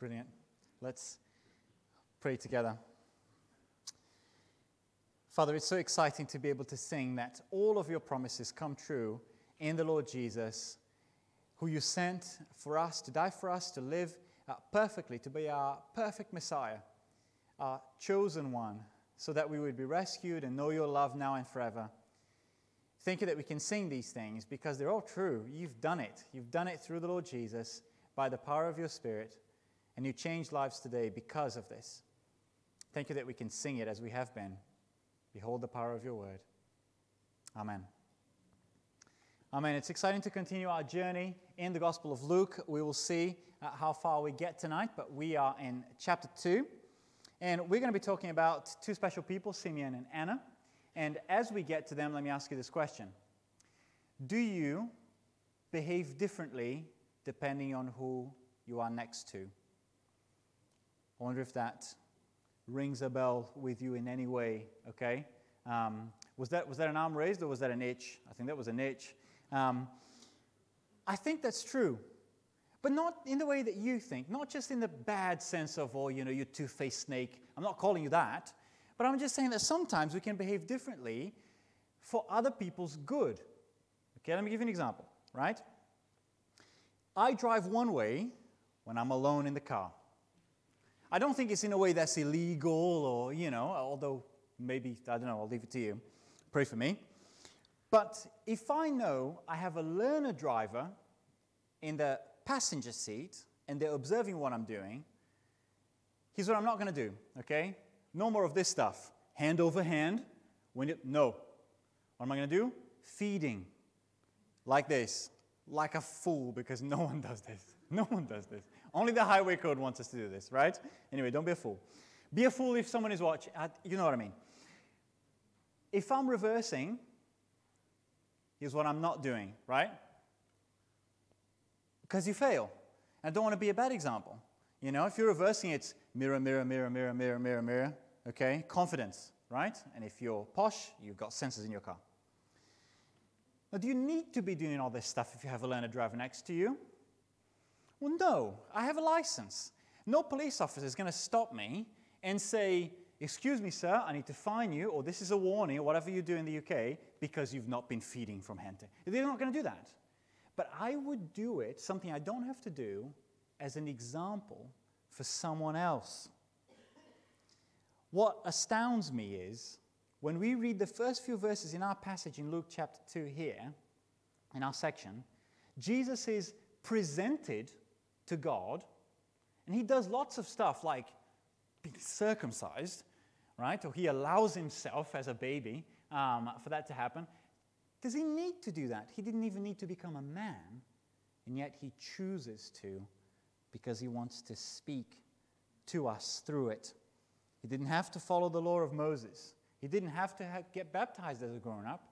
Brilliant. Let's pray together. Father, it's so exciting to be able to sing that all of your promises come true in the Lord Jesus, who you sent for us to die for us, to live uh, perfectly, to be our perfect Messiah, our chosen one, so that we would be rescued and know your love now and forever. Thank you that we can sing these things because they're all true. You've done it. You've done it through the Lord Jesus by the power of your Spirit, and you changed lives today because of this. Thank you that we can sing it as we have been. Behold the power of your word. Amen. Amen. It's exciting to continue our journey in the Gospel of Luke. We will see uh, how far we get tonight, but we are in chapter 2. And we're going to be talking about two special people, Simeon and Anna. And as we get to them, let me ask you this question Do you behave differently depending on who you are next to? I wonder if that rings a bell with you in any way, okay? Um, was, that, was that an arm raised or was that an itch? I think that was an itch. Um, I think that's true. But not in the way that you think, not just in the bad sense of, oh, you know, you two faced snake. I'm not calling you that. But I'm just saying that sometimes we can behave differently for other people's good. Okay, let me give you an example, right? I drive one way when I'm alone in the car. I don't think it's in a way that's illegal or, you know, although maybe, I don't know, I'll leave it to you. Pray for me. But if I know I have a learner driver in the passenger seat and they're observing what I'm doing, here's what I'm not going to do, okay? No more of this stuff. Hand over hand. When you, no. What am I going to do? Feeding. Like this. Like a fool, because no one does this. No one does this. Only the highway code wants us to do this, right? Anyway, don't be a fool. Be a fool if someone is watching. You know what I mean. If I'm reversing, here's what I'm not doing, right? Because you fail. I don't want to be a bad example. You know, if you're reversing, it's mirror, mirror, mirror, mirror, mirror, mirror, mirror. Okay? Confidence, right? And if you're posh, you've got sensors in your car. Now, do you need to be doing all this stuff if you have a learner driver next to you? Well, no. I have a license. No police officer is going to stop me and say, Excuse me, sir, I need to fine you, or this is a warning, or whatever you do in the UK, because you've not been feeding from hen They're not going to do that. But I would do it, something I don't have to do, as an example for someone else. What astounds me is when we read the first few verses in our passage in Luke chapter 2 here, in our section, Jesus is presented to God, and he does lots of stuff like being circumcised, right? Or he allows himself as a baby um, for that to happen. Does he need to do that? He didn't even need to become a man, and yet he chooses to because he wants to speak to us through it. He didn't have to follow the law of Moses. He didn't have to have, get baptized as a grown up.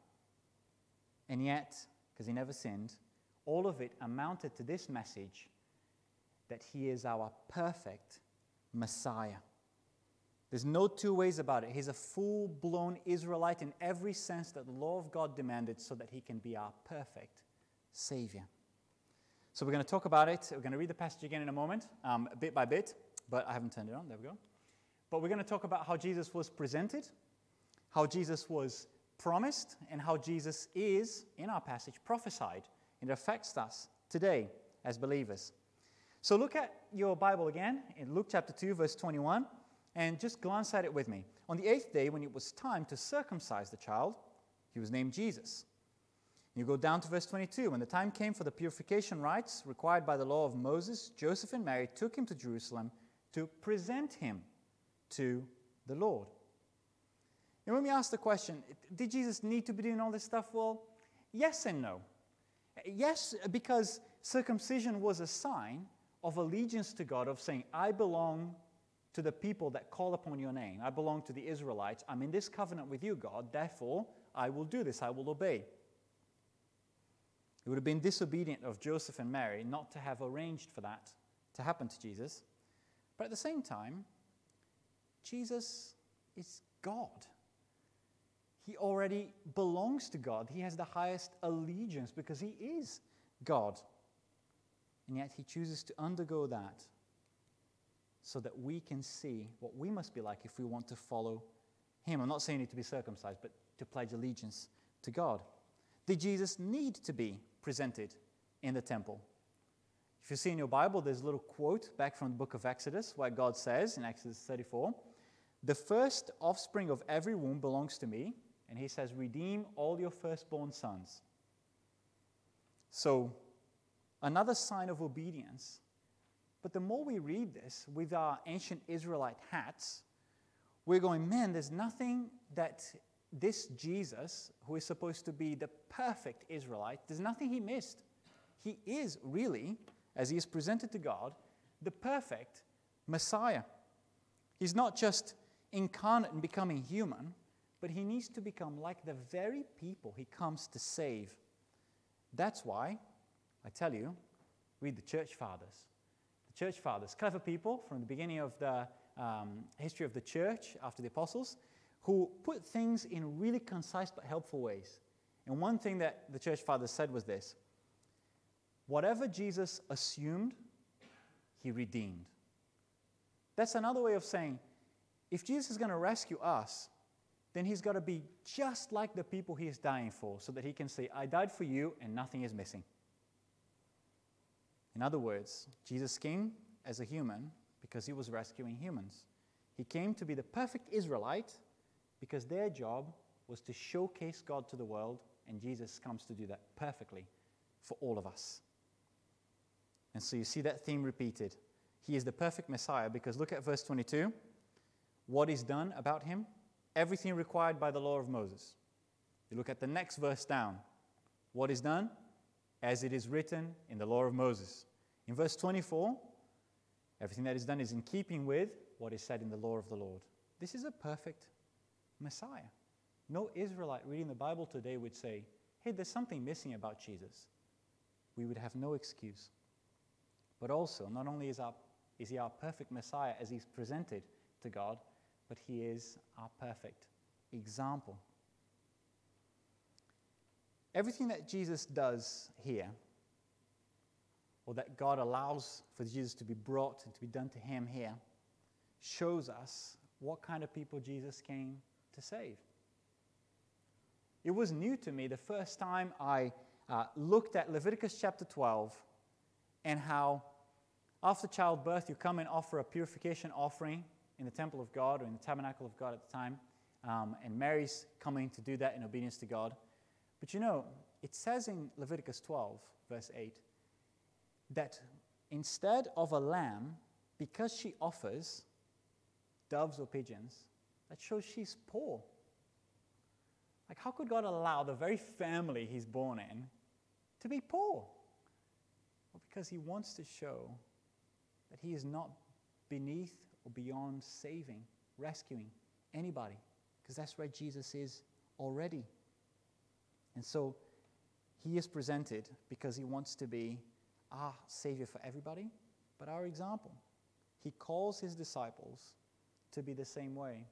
And yet, because he never sinned, all of it amounted to this message that he is our perfect Messiah. There's no two ways about it. He's a full blown Israelite in every sense that the law of God demanded so that he can be our perfect Savior. So we're going to talk about it. We're going to read the passage again in a moment, um, bit by bit, but I haven't turned it on. There we go. But we're going to talk about how Jesus was presented, how Jesus was promised, and how Jesus is, in our passage, prophesied. It affects us today as believers. So look at your Bible again in Luke chapter 2, verse 21, and just glance at it with me. On the eighth day, when it was time to circumcise the child, he was named Jesus. You go down to verse 22. When the time came for the purification rites required by the law of Moses, Joseph and Mary took him to Jerusalem to present him to the Lord. And when we ask the question, did Jesus need to be doing all this stuff? Well, yes and no. Yes, because circumcision was a sign of allegiance to God, of saying, I belong to the people that call upon your name. I belong to the Israelites. I'm in this covenant with you, God. Therefore, I will do this. I will obey. It would have been disobedient of Joseph and Mary not to have arranged for that to happen to Jesus. But at the same time, Jesus is God. He already belongs to God. He has the highest allegiance because he is God. And yet he chooses to undergo that so that we can see what we must be like if we want to follow him. I'm not saying you need to be circumcised, but to pledge allegiance to God. Did Jesus need to be presented in the temple? If you see in your Bible, there's a little quote back from the book of Exodus where God says in Exodus 34, The first offspring of every womb belongs to me. And he says, Redeem all your firstborn sons. So, another sign of obedience. But the more we read this with our ancient Israelite hats, we're going, man, there's nothing that this Jesus, who is supposed to be the perfect Israelite, there's nothing he missed. He is really, as he is presented to God, the perfect Messiah. He's not just incarnate and becoming human, but he needs to become like the very people he comes to save. That's why, I tell you, read the church fathers. The church fathers, clever people from the beginning of the um, history of the church after the apostles, who put things in really concise but helpful ways. And one thing that the church fathers said was this whatever Jesus assumed, he redeemed. That's another way of saying if Jesus is going to rescue us, then he's got to be just like the people he is dying for, so that he can say, I died for you and nothing is missing. In other words, Jesus came as a human because he was rescuing humans. He came to be the perfect Israelite because their job was to showcase God to the world, and Jesus comes to do that perfectly for all of us. And so you see that theme repeated. He is the perfect Messiah because look at verse 22. What is done about him? everything required by the law of Moses. You look at the next verse down. What is done? As it is written in the law of Moses. In verse 24, everything that is done is in keeping with what is said in the law of the Lord. This is a perfect Messiah. No Israelite reading the Bible today would say, hey, there's something missing about Jesus. We would have no excuse. But also, not only is, our, is he our perfect Messiah as he's presented to God, but he is our perfect example. Everything that Jesus does here, or that God allows for Jesus to be brought and to be done to him here, shows us what kind of people Jesus came to save. It was new to me the first time I uh, looked at Leviticus chapter 12 and how after childbirth you come and offer a purification offering in the temple of God or in the tabernacle of God at the time. Um, and Mary's coming to do that in obedience to God. But you know, it says in Leviticus 12, verse 8, that instead of a lamb, because she offers doves or pigeons, that shows she's poor. Like, how could God allow the very family he's born in to be poor? Well, because he wants to show that he is not beneath or beyond saving, rescuing anybody, because that's where Jesus is already. And so he is presented because he wants to be our Savior for everybody, but our example. He calls his disciples to be the same way.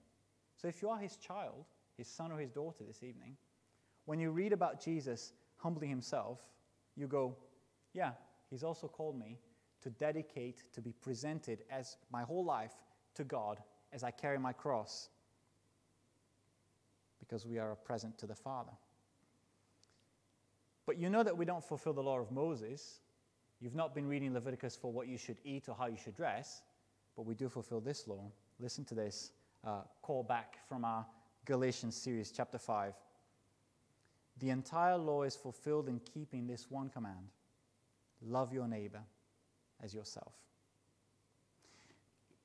So if you are his child, his son or his daughter this evening, when you read about Jesus humbling himself, you go, yeah, he's also called me to dedicate, to be presented as my whole life to God as I carry my cross because we are a present to the Father. But you know that we don't fulfill the law of Moses. You've not been reading Leviticus for what you should eat or how you should dress, but we do fulfill this law. Listen to this uh, call back from our Galatians series, chapter 5. The entire law is fulfilled in keeping this one command love your neighbor as yourself.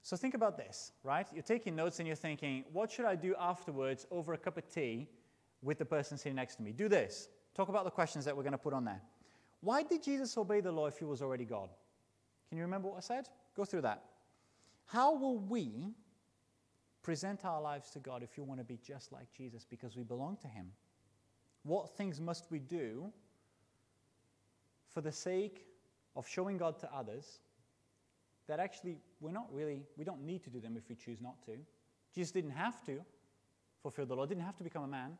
So think about this, right? You're taking notes and you're thinking, what should I do afterwards over a cup of tea with the person sitting next to me? Do this. Talk about the questions that we're going to put on there. Why did Jesus obey the law if he was already God? Can you remember what I said? Go through that. How will we present our lives to God if you want to be just like Jesus because we belong to him? What things must we do for the sake of showing God to others that actually we're not really, we don't need to do them if we choose not to. Jesus didn't have to fulfill the law, didn't have to become a man,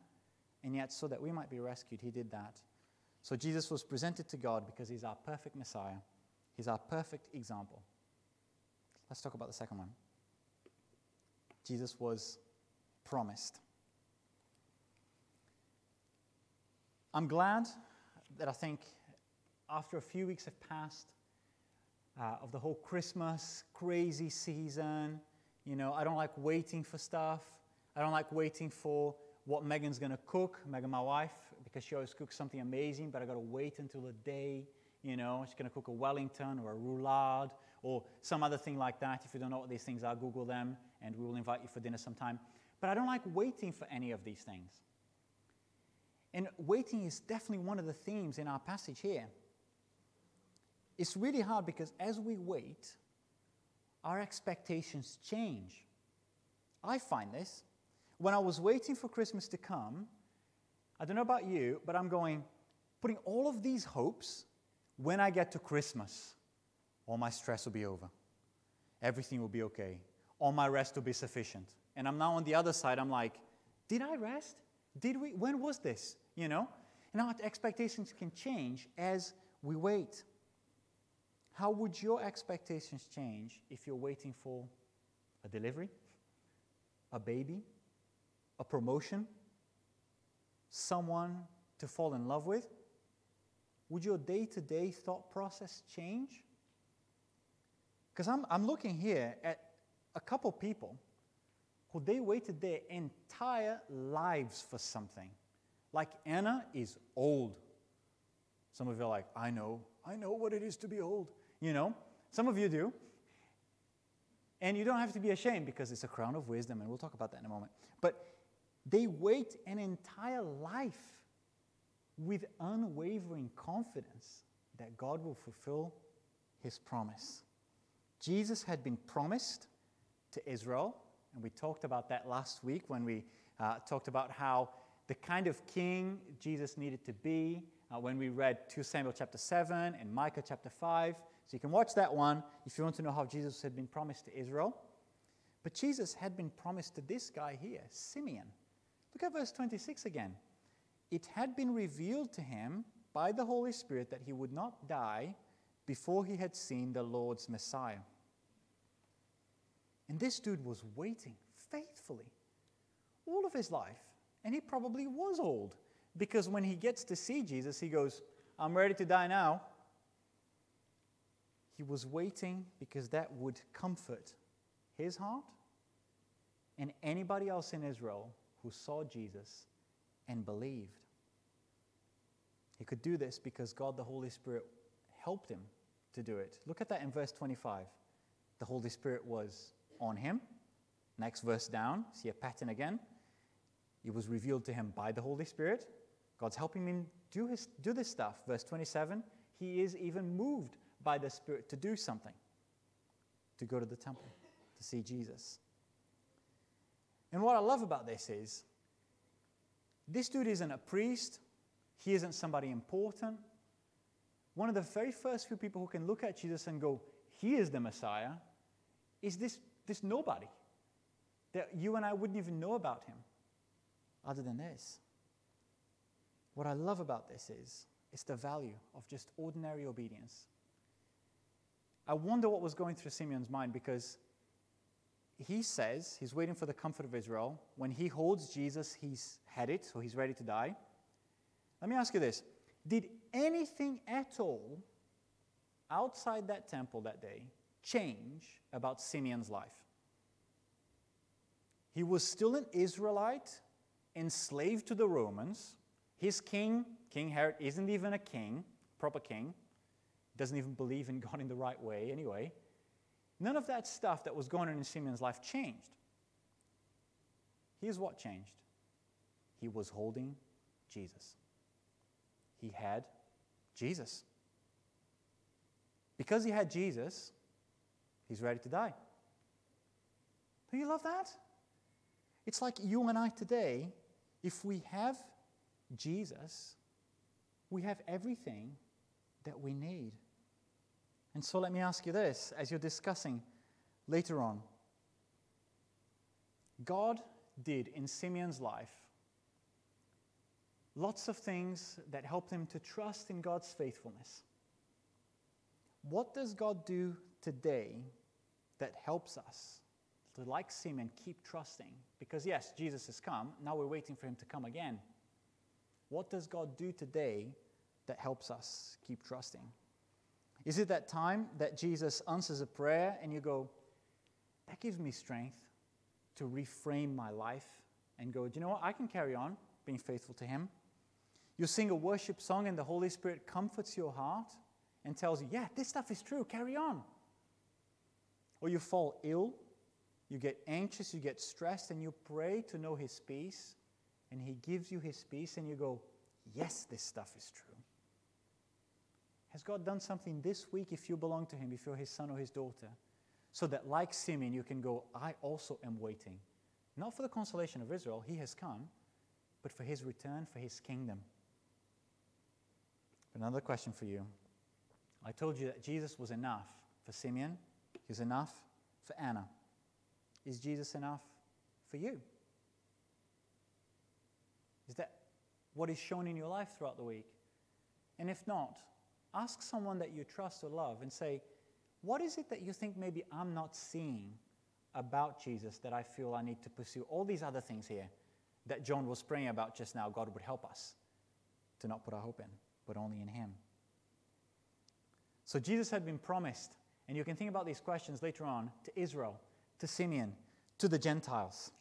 and yet so that we might be rescued, he did that. So Jesus was presented to God because he's our perfect Messiah, he's our perfect example. Let's talk about the second one. Jesus was promised. I'm glad that I think after a few weeks have passed uh, of the whole Christmas crazy season, you know, I don't like waiting for stuff. I don't like waiting for what Megan's going to cook, Megan, my wife, because she always cooks something amazing, but I got to wait until the day, you know, she's going to cook a Wellington or a roulade or some other thing like that. If you don't know what these things are, Google them and we will invite you for dinner sometime. But I don't like waiting for any of these things. And waiting is definitely one of the themes in our passage here. It's really hard because as we wait, our expectations change. I find this. When I was waiting for Christmas to come, I don't know about you, but I'm going, putting all of these hopes when I get to Christmas, all my stress will be over. Everything will be okay. All my rest will be sufficient. And I'm now on the other side, I'm like, did I rest? Did we? When was this? You know? And our expectations can change as we wait. How would your expectations change if you're waiting for a delivery, a baby, a promotion, someone to fall in love with? Would your day to day thought process change? Because I'm, I'm looking here at a couple people who they waited their entire lives for something. Like Anna is old. Some of you are like, I know, I know what it is to be old. You know, some of you do. And you don't have to be ashamed because it's a crown of wisdom, and we'll talk about that in a moment. But they wait an entire life with unwavering confidence that God will fulfill his promise. Jesus had been promised to Israel, and we talked about that last week when we uh, talked about how the kind of king Jesus needed to be uh, when we read 2 Samuel chapter 7 and Micah chapter 5. So you can watch that one if you want to know how Jesus had been promised to Israel. But Jesus had been promised to this guy here, Simeon. Look at verse 26 again. It had been revealed to him by the Holy Spirit that he would not die before he had seen the Lord's Messiah. And this dude was waiting faithfully all of his life. And he probably was old because when he gets to see Jesus, he goes, I'm ready to die now. He was waiting because that would comfort his heart and anybody else in Israel who saw Jesus and believed. He could do this because God the Holy Spirit helped him to do it. Look at that in verse 25. The Holy Spirit was on him. Next verse down, see a pattern again. It was revealed to him by the Holy Spirit. God's helping him do, his, do this stuff. Verse 27 he is even moved by the Spirit to do something, to go to the temple, to see Jesus. And what I love about this is this dude isn't a priest, he isn't somebody important. One of the very first few people who can look at Jesus and go, He is the Messiah, is this, this nobody that you and I wouldn't even know about him other than this. What I love about this is it's the value of just ordinary obedience. I wonder what was going through Simeon's mind because he says he's waiting for the comfort of Israel. When he holds Jesus, he's had it, so he's ready to die. Let me ask you this Did anything at all outside that temple that day change about Simeon's life? He was still an Israelite, enslaved to the Romans. His king, King Herod, isn't even a king, proper king. Doesn't even believe in God in the right way, anyway. None of that stuff that was going on in Simeon's life changed. Here's what changed he was holding Jesus. He had Jesus. Because he had Jesus, he's ready to die. Do you love that? It's like you and I today, if we have Jesus, we have everything that we need. And so let me ask you this as you're discussing later on. God did in Simeon's life lots of things that helped him to trust in God's faithfulness. What does God do today that helps us to, like Simeon, keep trusting? Because, yes, Jesus has come. Now we're waiting for him to come again. What does God do today that helps us keep trusting? Is it that time that Jesus answers a prayer and you go, that gives me strength to reframe my life and go, do you know what? I can carry on being faithful to Him. You sing a worship song and the Holy Spirit comforts your heart and tells you, yeah, this stuff is true, carry on. Or you fall ill, you get anxious, you get stressed, and you pray to know His peace, and He gives you His peace, and you go, yes, this stuff is true. Has God done something this week if you belong to Him, if you're His son or His daughter? So that, like Simeon, you can go, I also am waiting. Not for the consolation of Israel, He has come, but for His return, for His kingdom. Another question for you. I told you that Jesus was enough for Simeon, He was enough for Anna. Is Jesus enough for you? Is that what is shown in your life throughout the week? And if not, ask someone that you trust or love and say, What is it that you think maybe I'm not seeing about Jesus that I feel I need to pursue? All these other things here that John was praying about just now, God would help us to not put our hope in, but only in Him. So Jesus had been promised, and you can think about these questions later on to Israel, to Simeon, to the Gentiles.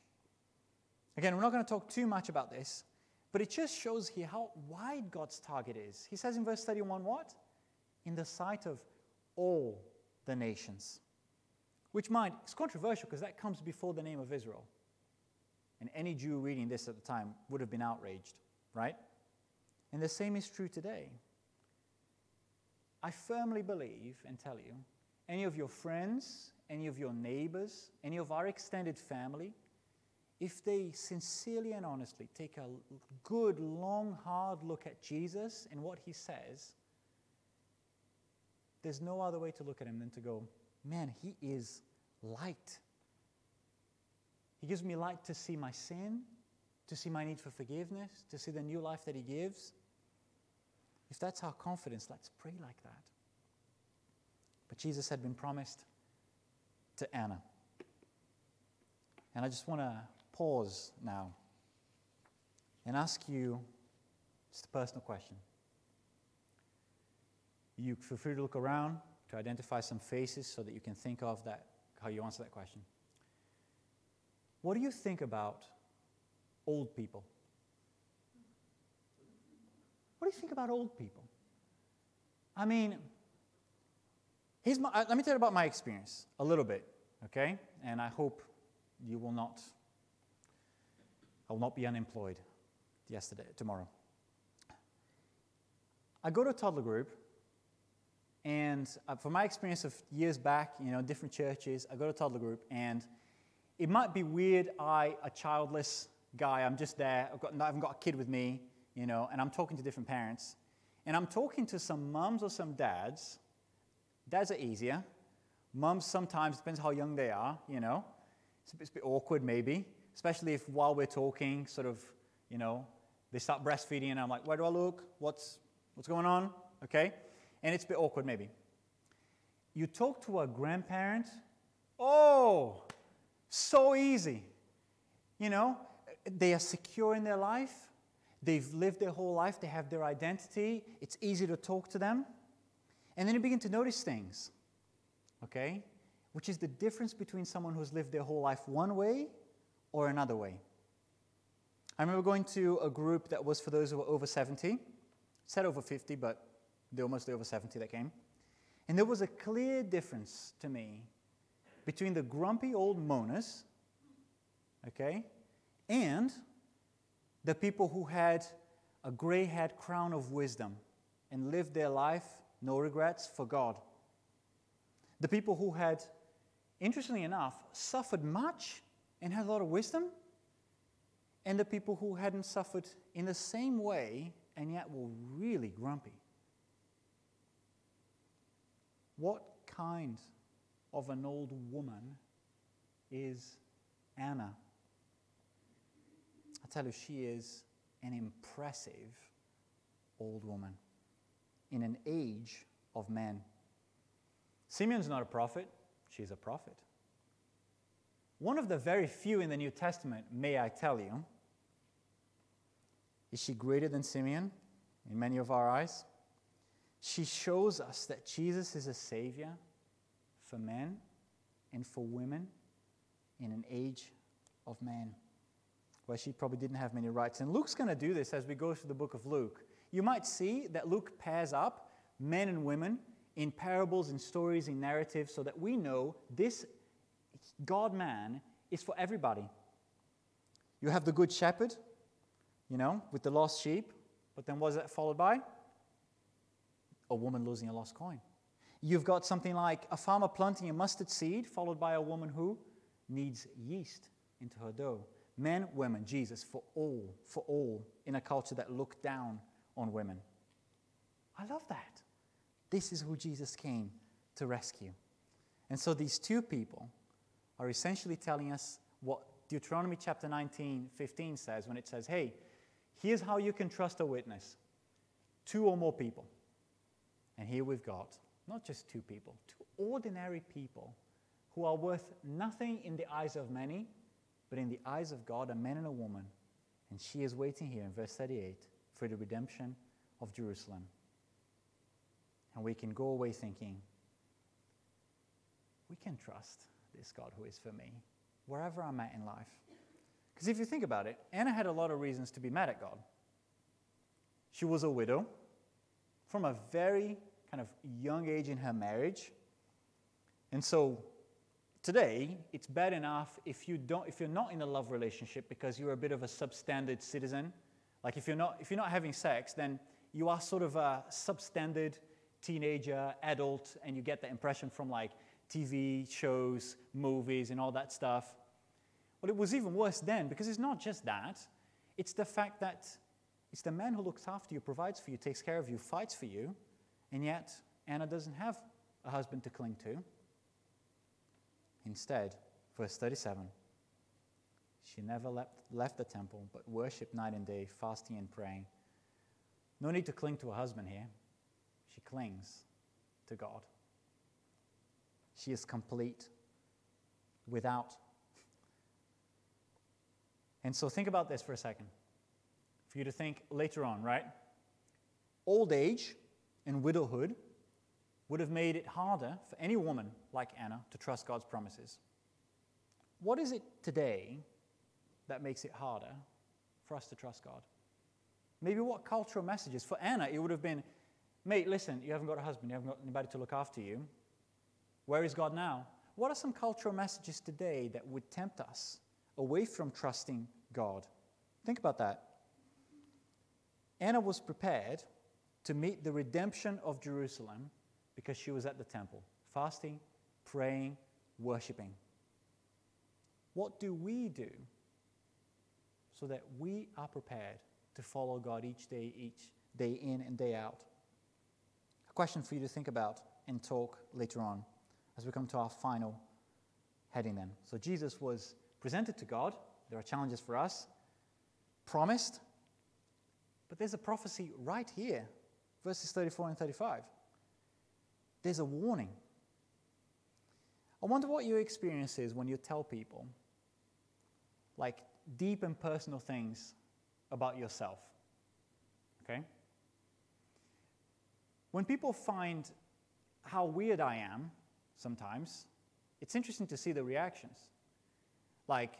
Again, we're not going to talk too much about this, but it just shows here how wide God's target is. He says in verse 31 what? In the sight of all the nations. Which mind, it's controversial because that comes before the name of Israel. And any Jew reading this at the time would have been outraged, right? And the same is true today. I firmly believe and tell you, any of your friends, any of your neighbors, any of our extended family, if they sincerely and honestly take a good, long, hard look at Jesus and what he says, there's no other way to look at him than to go, man, he is light. He gives me light to see my sin, to see my need for forgiveness, to see the new life that He gives. If that's our confidence, let's pray like that. But Jesus had been promised to Anna. And I just want to pause now and ask you just a personal question. You feel free to look around to identify some faces so that you can think of that how you answer that question. What do you think about old people? What do you think about old people? I mean, my, uh, let me tell you about my experience a little bit, okay? And I hope you will not, I will not be unemployed yesterday, tomorrow. I go to a toddler group, and uh, from my experience of years back, you know, different churches, I go to a toddler group, and it might be weird, I, a childless guy, I'm just there, I've got, I haven't got a kid with me, you know, and I'm talking to different parents. And I'm talking to some mums or some dads. Dads are easier. Mums sometimes, depends how young they are, you know. It's a bit, it's a bit awkward maybe, especially if while we're talking, sort of, you know, they start breastfeeding and I'm like, where do I look? What's, what's going on? Okay? And it's a bit awkward maybe. You talk to a grandparent, oh, so easy. You know, they are secure in their life. They've lived their whole life. They have their identity. It's easy to talk to them. And then you begin to notice things, okay? Which is the difference between someone who's lived their whole life one way or another way. I remember going to a group that was for those who were over 70. said over 50, but they were mostly over 70 that came. And there was a clear difference to me between the grumpy old moaners, okay, and the people who had a gray haired crown of wisdom and lived their life, no regrets, for God. The people who had, interestingly enough, suffered much and had a lot of wisdom, and the people who hadn't suffered in the same way and yet were really grumpy. What kind of an old woman is Anna. I tell you, she is an impressive old woman in an age of men. Simeon's not a prophet, she's a prophet. One of the very few in the New Testament, may I tell you. Is she greater than Simeon in many of our eyes? She shows us that Jesus is a Savior for men and for women in an age of man where she probably didn't have many rights. And Luke's going to do this as we go through the book of Luke. You might see that Luke pairs up men and women in parables and stories and narratives so that we know this God man is for everybody. You have the good shepherd, you know, with the lost sheep, but then was that followed by? A woman losing a lost coin. You've got something like a farmer planting a mustard seed, followed by a woman who needs yeast into her dough. Men, women, Jesus, for all, for all, in a culture that looked down on women. I love that. This is who Jesus came to rescue. And so these two people are essentially telling us what Deuteronomy chapter 19, 15 says when it says, hey, here's how you can trust a witness two or more people. And here we've got not just two people, two ordinary people who are worth nothing in the eyes of many, but in the eyes of God, a man and a woman. And she is waiting here in verse 38 for the redemption of Jerusalem. And we can go away thinking, we can trust this God who is for me, wherever I'm at in life. Because if you think about it, Anna had a lot of reasons to be mad at God. She was a widow from a very kind of young age in her marriage. And so today, it's bad enough if, you don't, if you're not in a love relationship because you're a bit of a substandard citizen. Like if you're, not, if you're not having sex, then you are sort of a substandard teenager, adult, and you get the impression from like TV shows, movies, and all that stuff. Well, it was even worse then because it's not just that, it's the fact that it's the man who looks after you, provides for you, takes care of you, fights for you, and yet Anna doesn't have a husband to cling to. Instead, verse 37 she never left, left the temple, but worshiped night and day, fasting and praying. No need to cling to a husband here. She clings to God. She is complete without. And so think about this for a second. For you to think later on, right? Old age and widowhood would have made it harder for any woman like Anna to trust God's promises. What is it today that makes it harder for us to trust God? Maybe what cultural messages? For Anna, it would have been, mate, listen, you haven't got a husband, you haven't got anybody to look after you. Where is God now? What are some cultural messages today that would tempt us away from trusting God? Think about that. Anna was prepared to meet the redemption of Jerusalem because she was at the temple, fasting, praying, worshiping. What do we do so that we are prepared to follow God each day, each day in and day out? A question for you to think about and talk later on as we come to our final heading then. So Jesus was presented to God. There are challenges for us, promised, but there's a prophecy right here, verses 34 and 35. There's a warning. I wonder what your experience is when you tell people, like deep and personal things about yourself. Okay? When people find how weird I am sometimes, it's interesting to see the reactions. Like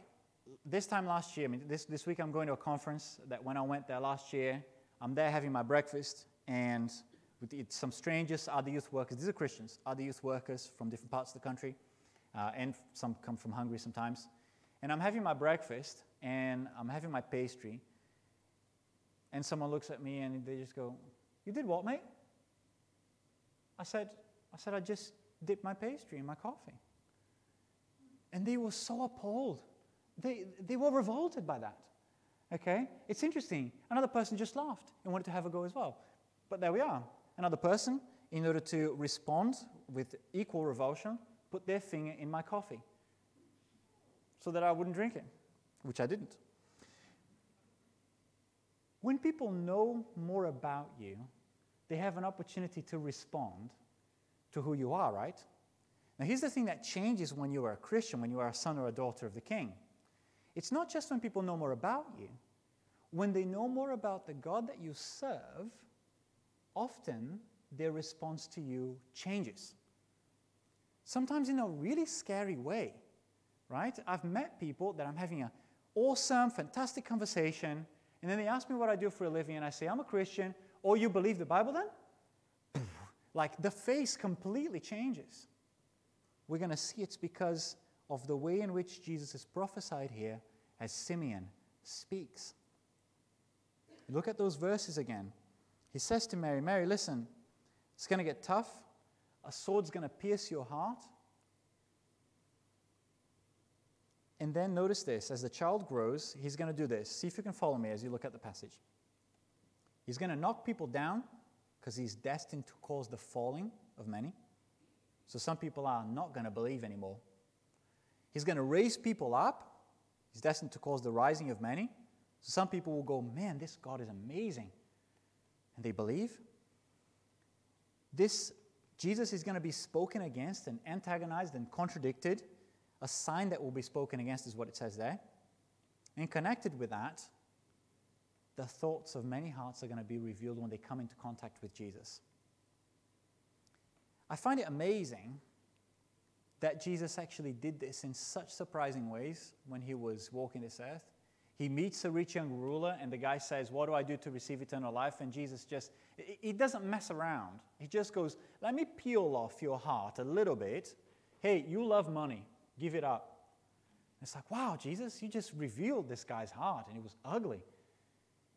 this time last year, I mean, this, this week I'm going to a conference that when I went there last year, I'm there having my breakfast, and with some strangers, other youth workers, these are Christians, other youth workers from different parts of the country, uh, and some come from Hungary sometimes. And I'm having my breakfast, and I'm having my pastry, and someone looks at me and they just go, You did what, mate? I said, I said, I just dip my pastry in my coffee. And they were so appalled. They, they were revolted by that. Okay? It's interesting. Another person just laughed and wanted to have a go as well. But there we are. Another person, in order to respond with equal revulsion, put their finger in my coffee so that I wouldn't drink it, which I didn't. When people know more about you, they have an opportunity to respond to who you are, right? Now, here's the thing that changes when you are a Christian, when you are a son or a daughter of the king. It's not just when people know more about you. When they know more about the God that you serve, often their response to you changes. Sometimes in a really scary way, right? I've met people that I'm having an awesome, fantastic conversation, and then they ask me what I do for a living, and I say, I'm a Christian. Oh, you believe the Bible then? Like the face completely changes. We're going to see it's because of the way in which Jesus is prophesied here as Simeon speaks. Look at those verses again. He says to Mary, Mary, listen, it's going to get tough. A sword's going to pierce your heart. And then notice this as the child grows, he's going to do this. See if you can follow me as you look at the passage. He's going to knock people down because he's destined to cause the falling of many. So some people are not going to believe anymore. He's going to raise people up. He's destined to cause the rising of many. So some people will go, Man, this God is amazing. And they believe. This Jesus is going to be spoken against and antagonized and contradicted a sign that will be spoken against is what it says there. And connected with that, the thoughts of many hearts are going to be revealed when they come into contact with Jesus. I find it amazing that Jesus actually did this in such surprising ways when he was walking this earth. He meets a rich young ruler, and the guy says, What do I do to receive eternal life? And Jesus just, he doesn't mess around. He just goes, Let me peel off your heart a little bit. Hey, you love money. Give it up. It's like, wow, Jesus, you just revealed this guy's heart, and it was ugly.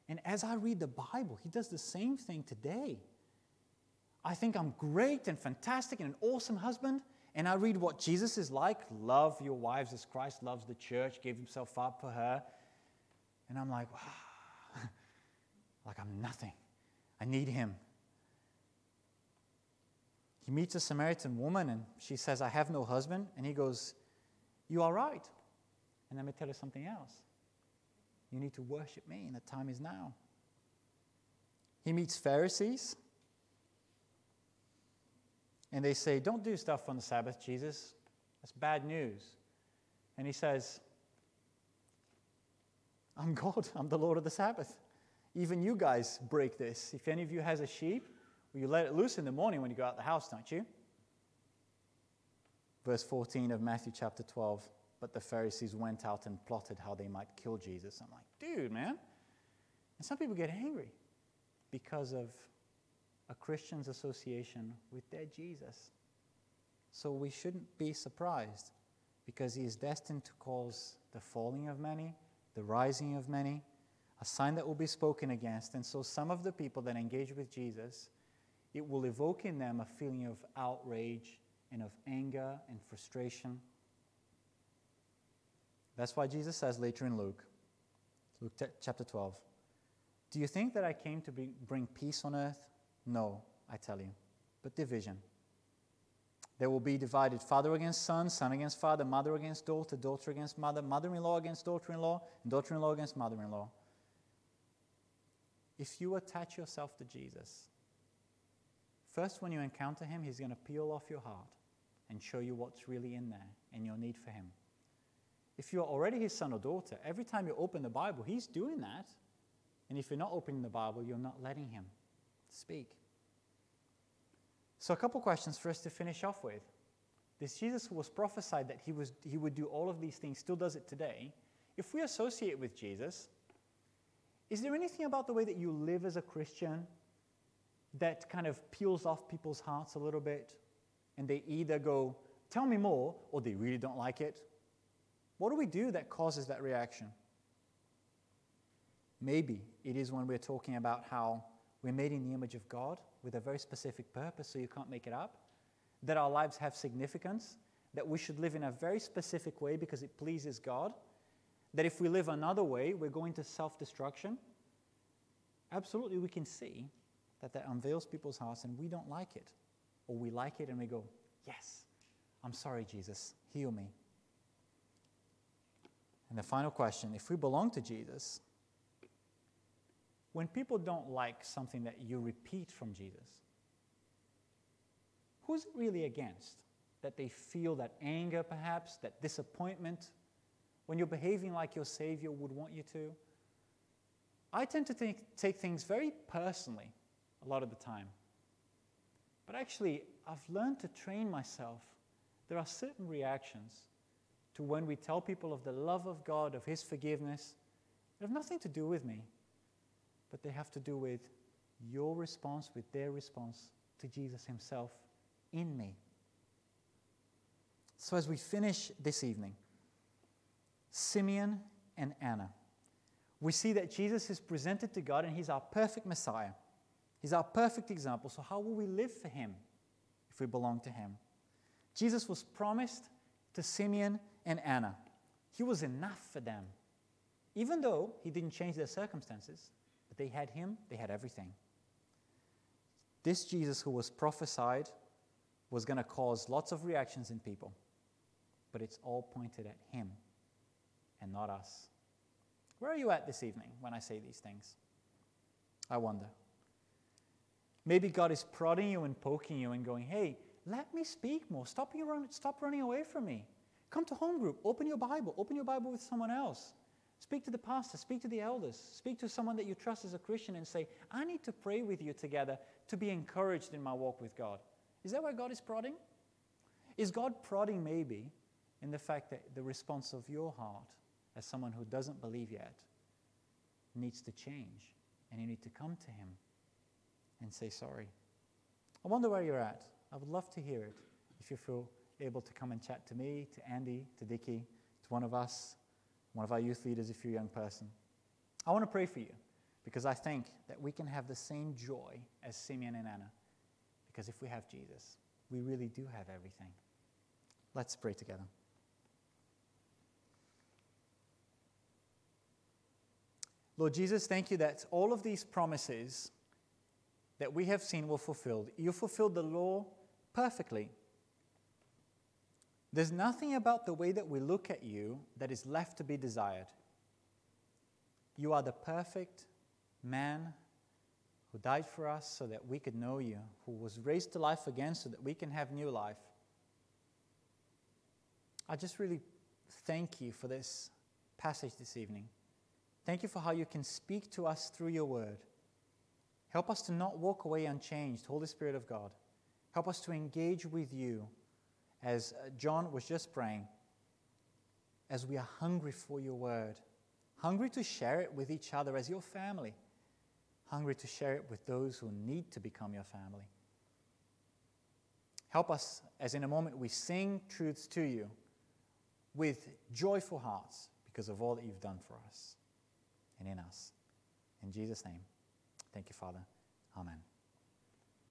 And as I read the Bible, he does the same thing today. I think I'm great and fantastic and an awesome husband. And I read what Jesus is like love your wives as Christ loves the church, gave himself up for her. And I'm like, wow, like I'm nothing. I need him. He meets a Samaritan woman and she says, I have no husband. And he goes, you are right. And let me tell you something else. You need to worship me, and the time is now. He meets Pharisees, and they say, Don't do stuff on the Sabbath, Jesus. That's bad news. And he says, I'm God, I'm the Lord of the Sabbath. Even you guys break this. If any of you has a sheep, well, you let it loose in the morning when you go out the house, don't you? verse 14 of Matthew chapter 12. But the Pharisees went out and plotted how they might kill Jesus. I'm like, dude, man. And some people get angry because of a Christian's association with dead Jesus. So we shouldn't be surprised because he is destined to cause the falling of many, the rising of many, a sign that will be spoken against. And so some of the people that engage with Jesus, it will evoke in them a feeling of outrage and of anger and frustration. That's why Jesus says later in Luke, Luke t- chapter 12, Do you think that I came to bring, peace on earth? No, I tell you, but division. There will be divided father against son, son against father, mother against daughter, daughter against mother, mother in law against daughter in law, and daughter in law against mother in law. If you attach yourself to Jesus, first when you encounter him, he's going to peel off your heart and show you what's really in there and your need for Him. If you're already His son or daughter, every time you open the Bible, He's doing that. And if you're not opening the Bible, you're not letting Him speak. So, a couple questions for us to finish off with. This Jesus was prophesied that he, was, he would do all of these things, still does it today. If we associate with Jesus, is there anything about the way that you live as a Christian that kind of peels off people's hearts a little bit? and they either go, Tell me more, or they really don't like it. What do we do that causes that reaction? Maybe it is when we're talking about how we're made in the image of God with a very specific purpose, so you can't make it up, that our lives have significance, that we should live in a very specific way because it pleases God, that if we live another way, we're going to self destruction. Absolutely, we can see that that unveils people's hearts and we don't like it or we like it and we go, Yes, I'm sorry, Jesus, heal me. And the final question if we belong to Jesus, when people don't like something that you repeat from Jesus, who's it really against? that they feel that anger, perhaps, that disappointment, when you're behaving like your Savior would want you to. I tend to think, take things very personally a lot of the time. But actually, I've learned to train myself. There are certain reactions to when we tell people of the love of God, of His forgiveness, that have nothing to do with me, but they have to do with your response, with their response to Jesus Himself in me. So, as we finish this evening, Simeon and Anna, we see that Jesus is presented to God and He's our perfect Messiah. He's our perfect example. So, how will we live for Him if we belong to Him? Jesus was promised to Simeon and Anna. He was enough for them. Even though He didn't change their circumstances, but they had Him, they had everything. This Jesus who was prophesied was going to cause lots of reactions in people, but it's all pointed at Him and not us. Where are you at this evening when I say these things? I wonder. Maybe God is prodding you and poking you and going, hey, let me speak more. Stop, run, stop running away from me. Come to home group. Open your Bible. Open your Bible with someone else. Speak to the pastor. Speak to the elders. Speak to someone that you trust as a Christian and say, I need to pray with you together to be encouraged in my walk with God. Is that where God is prodding? Is God prodding maybe in the fact that the response of your heart as someone who doesn't believe yet needs to change and you need to come to Him and say sorry. I wonder where you're at. I would love to hear it if you feel able to come and chat to me, to Andy, to Dickie, to one of us, one of our youth leaders if you're a young person. I want to pray for you because I think that we can have the same joy as Simeon and Anna because if we have Jesus, we really do have everything. Let's pray together. Lord Jesus, thank you that all of these promises that we have seen were fulfilled. You fulfilled the law perfectly. There's nothing about the way that we look at you that is left to be desired. You are the perfect man who died for us so that we could know you, who was raised to life again so that we can have new life. I just really thank you for this passage this evening. Thank you for how you can speak to us through your word. Help us to not walk away unchanged, Holy Spirit of God. Help us to engage with you as uh, John was just praying, as we are hungry for your word, hungry to share it with each other as your family, hungry to share it with those who need to become your family. Help us as in a moment we sing truths to you with joyful hearts because of all that you've done for us and in us. In Jesus' name, thank you, Father. Amen.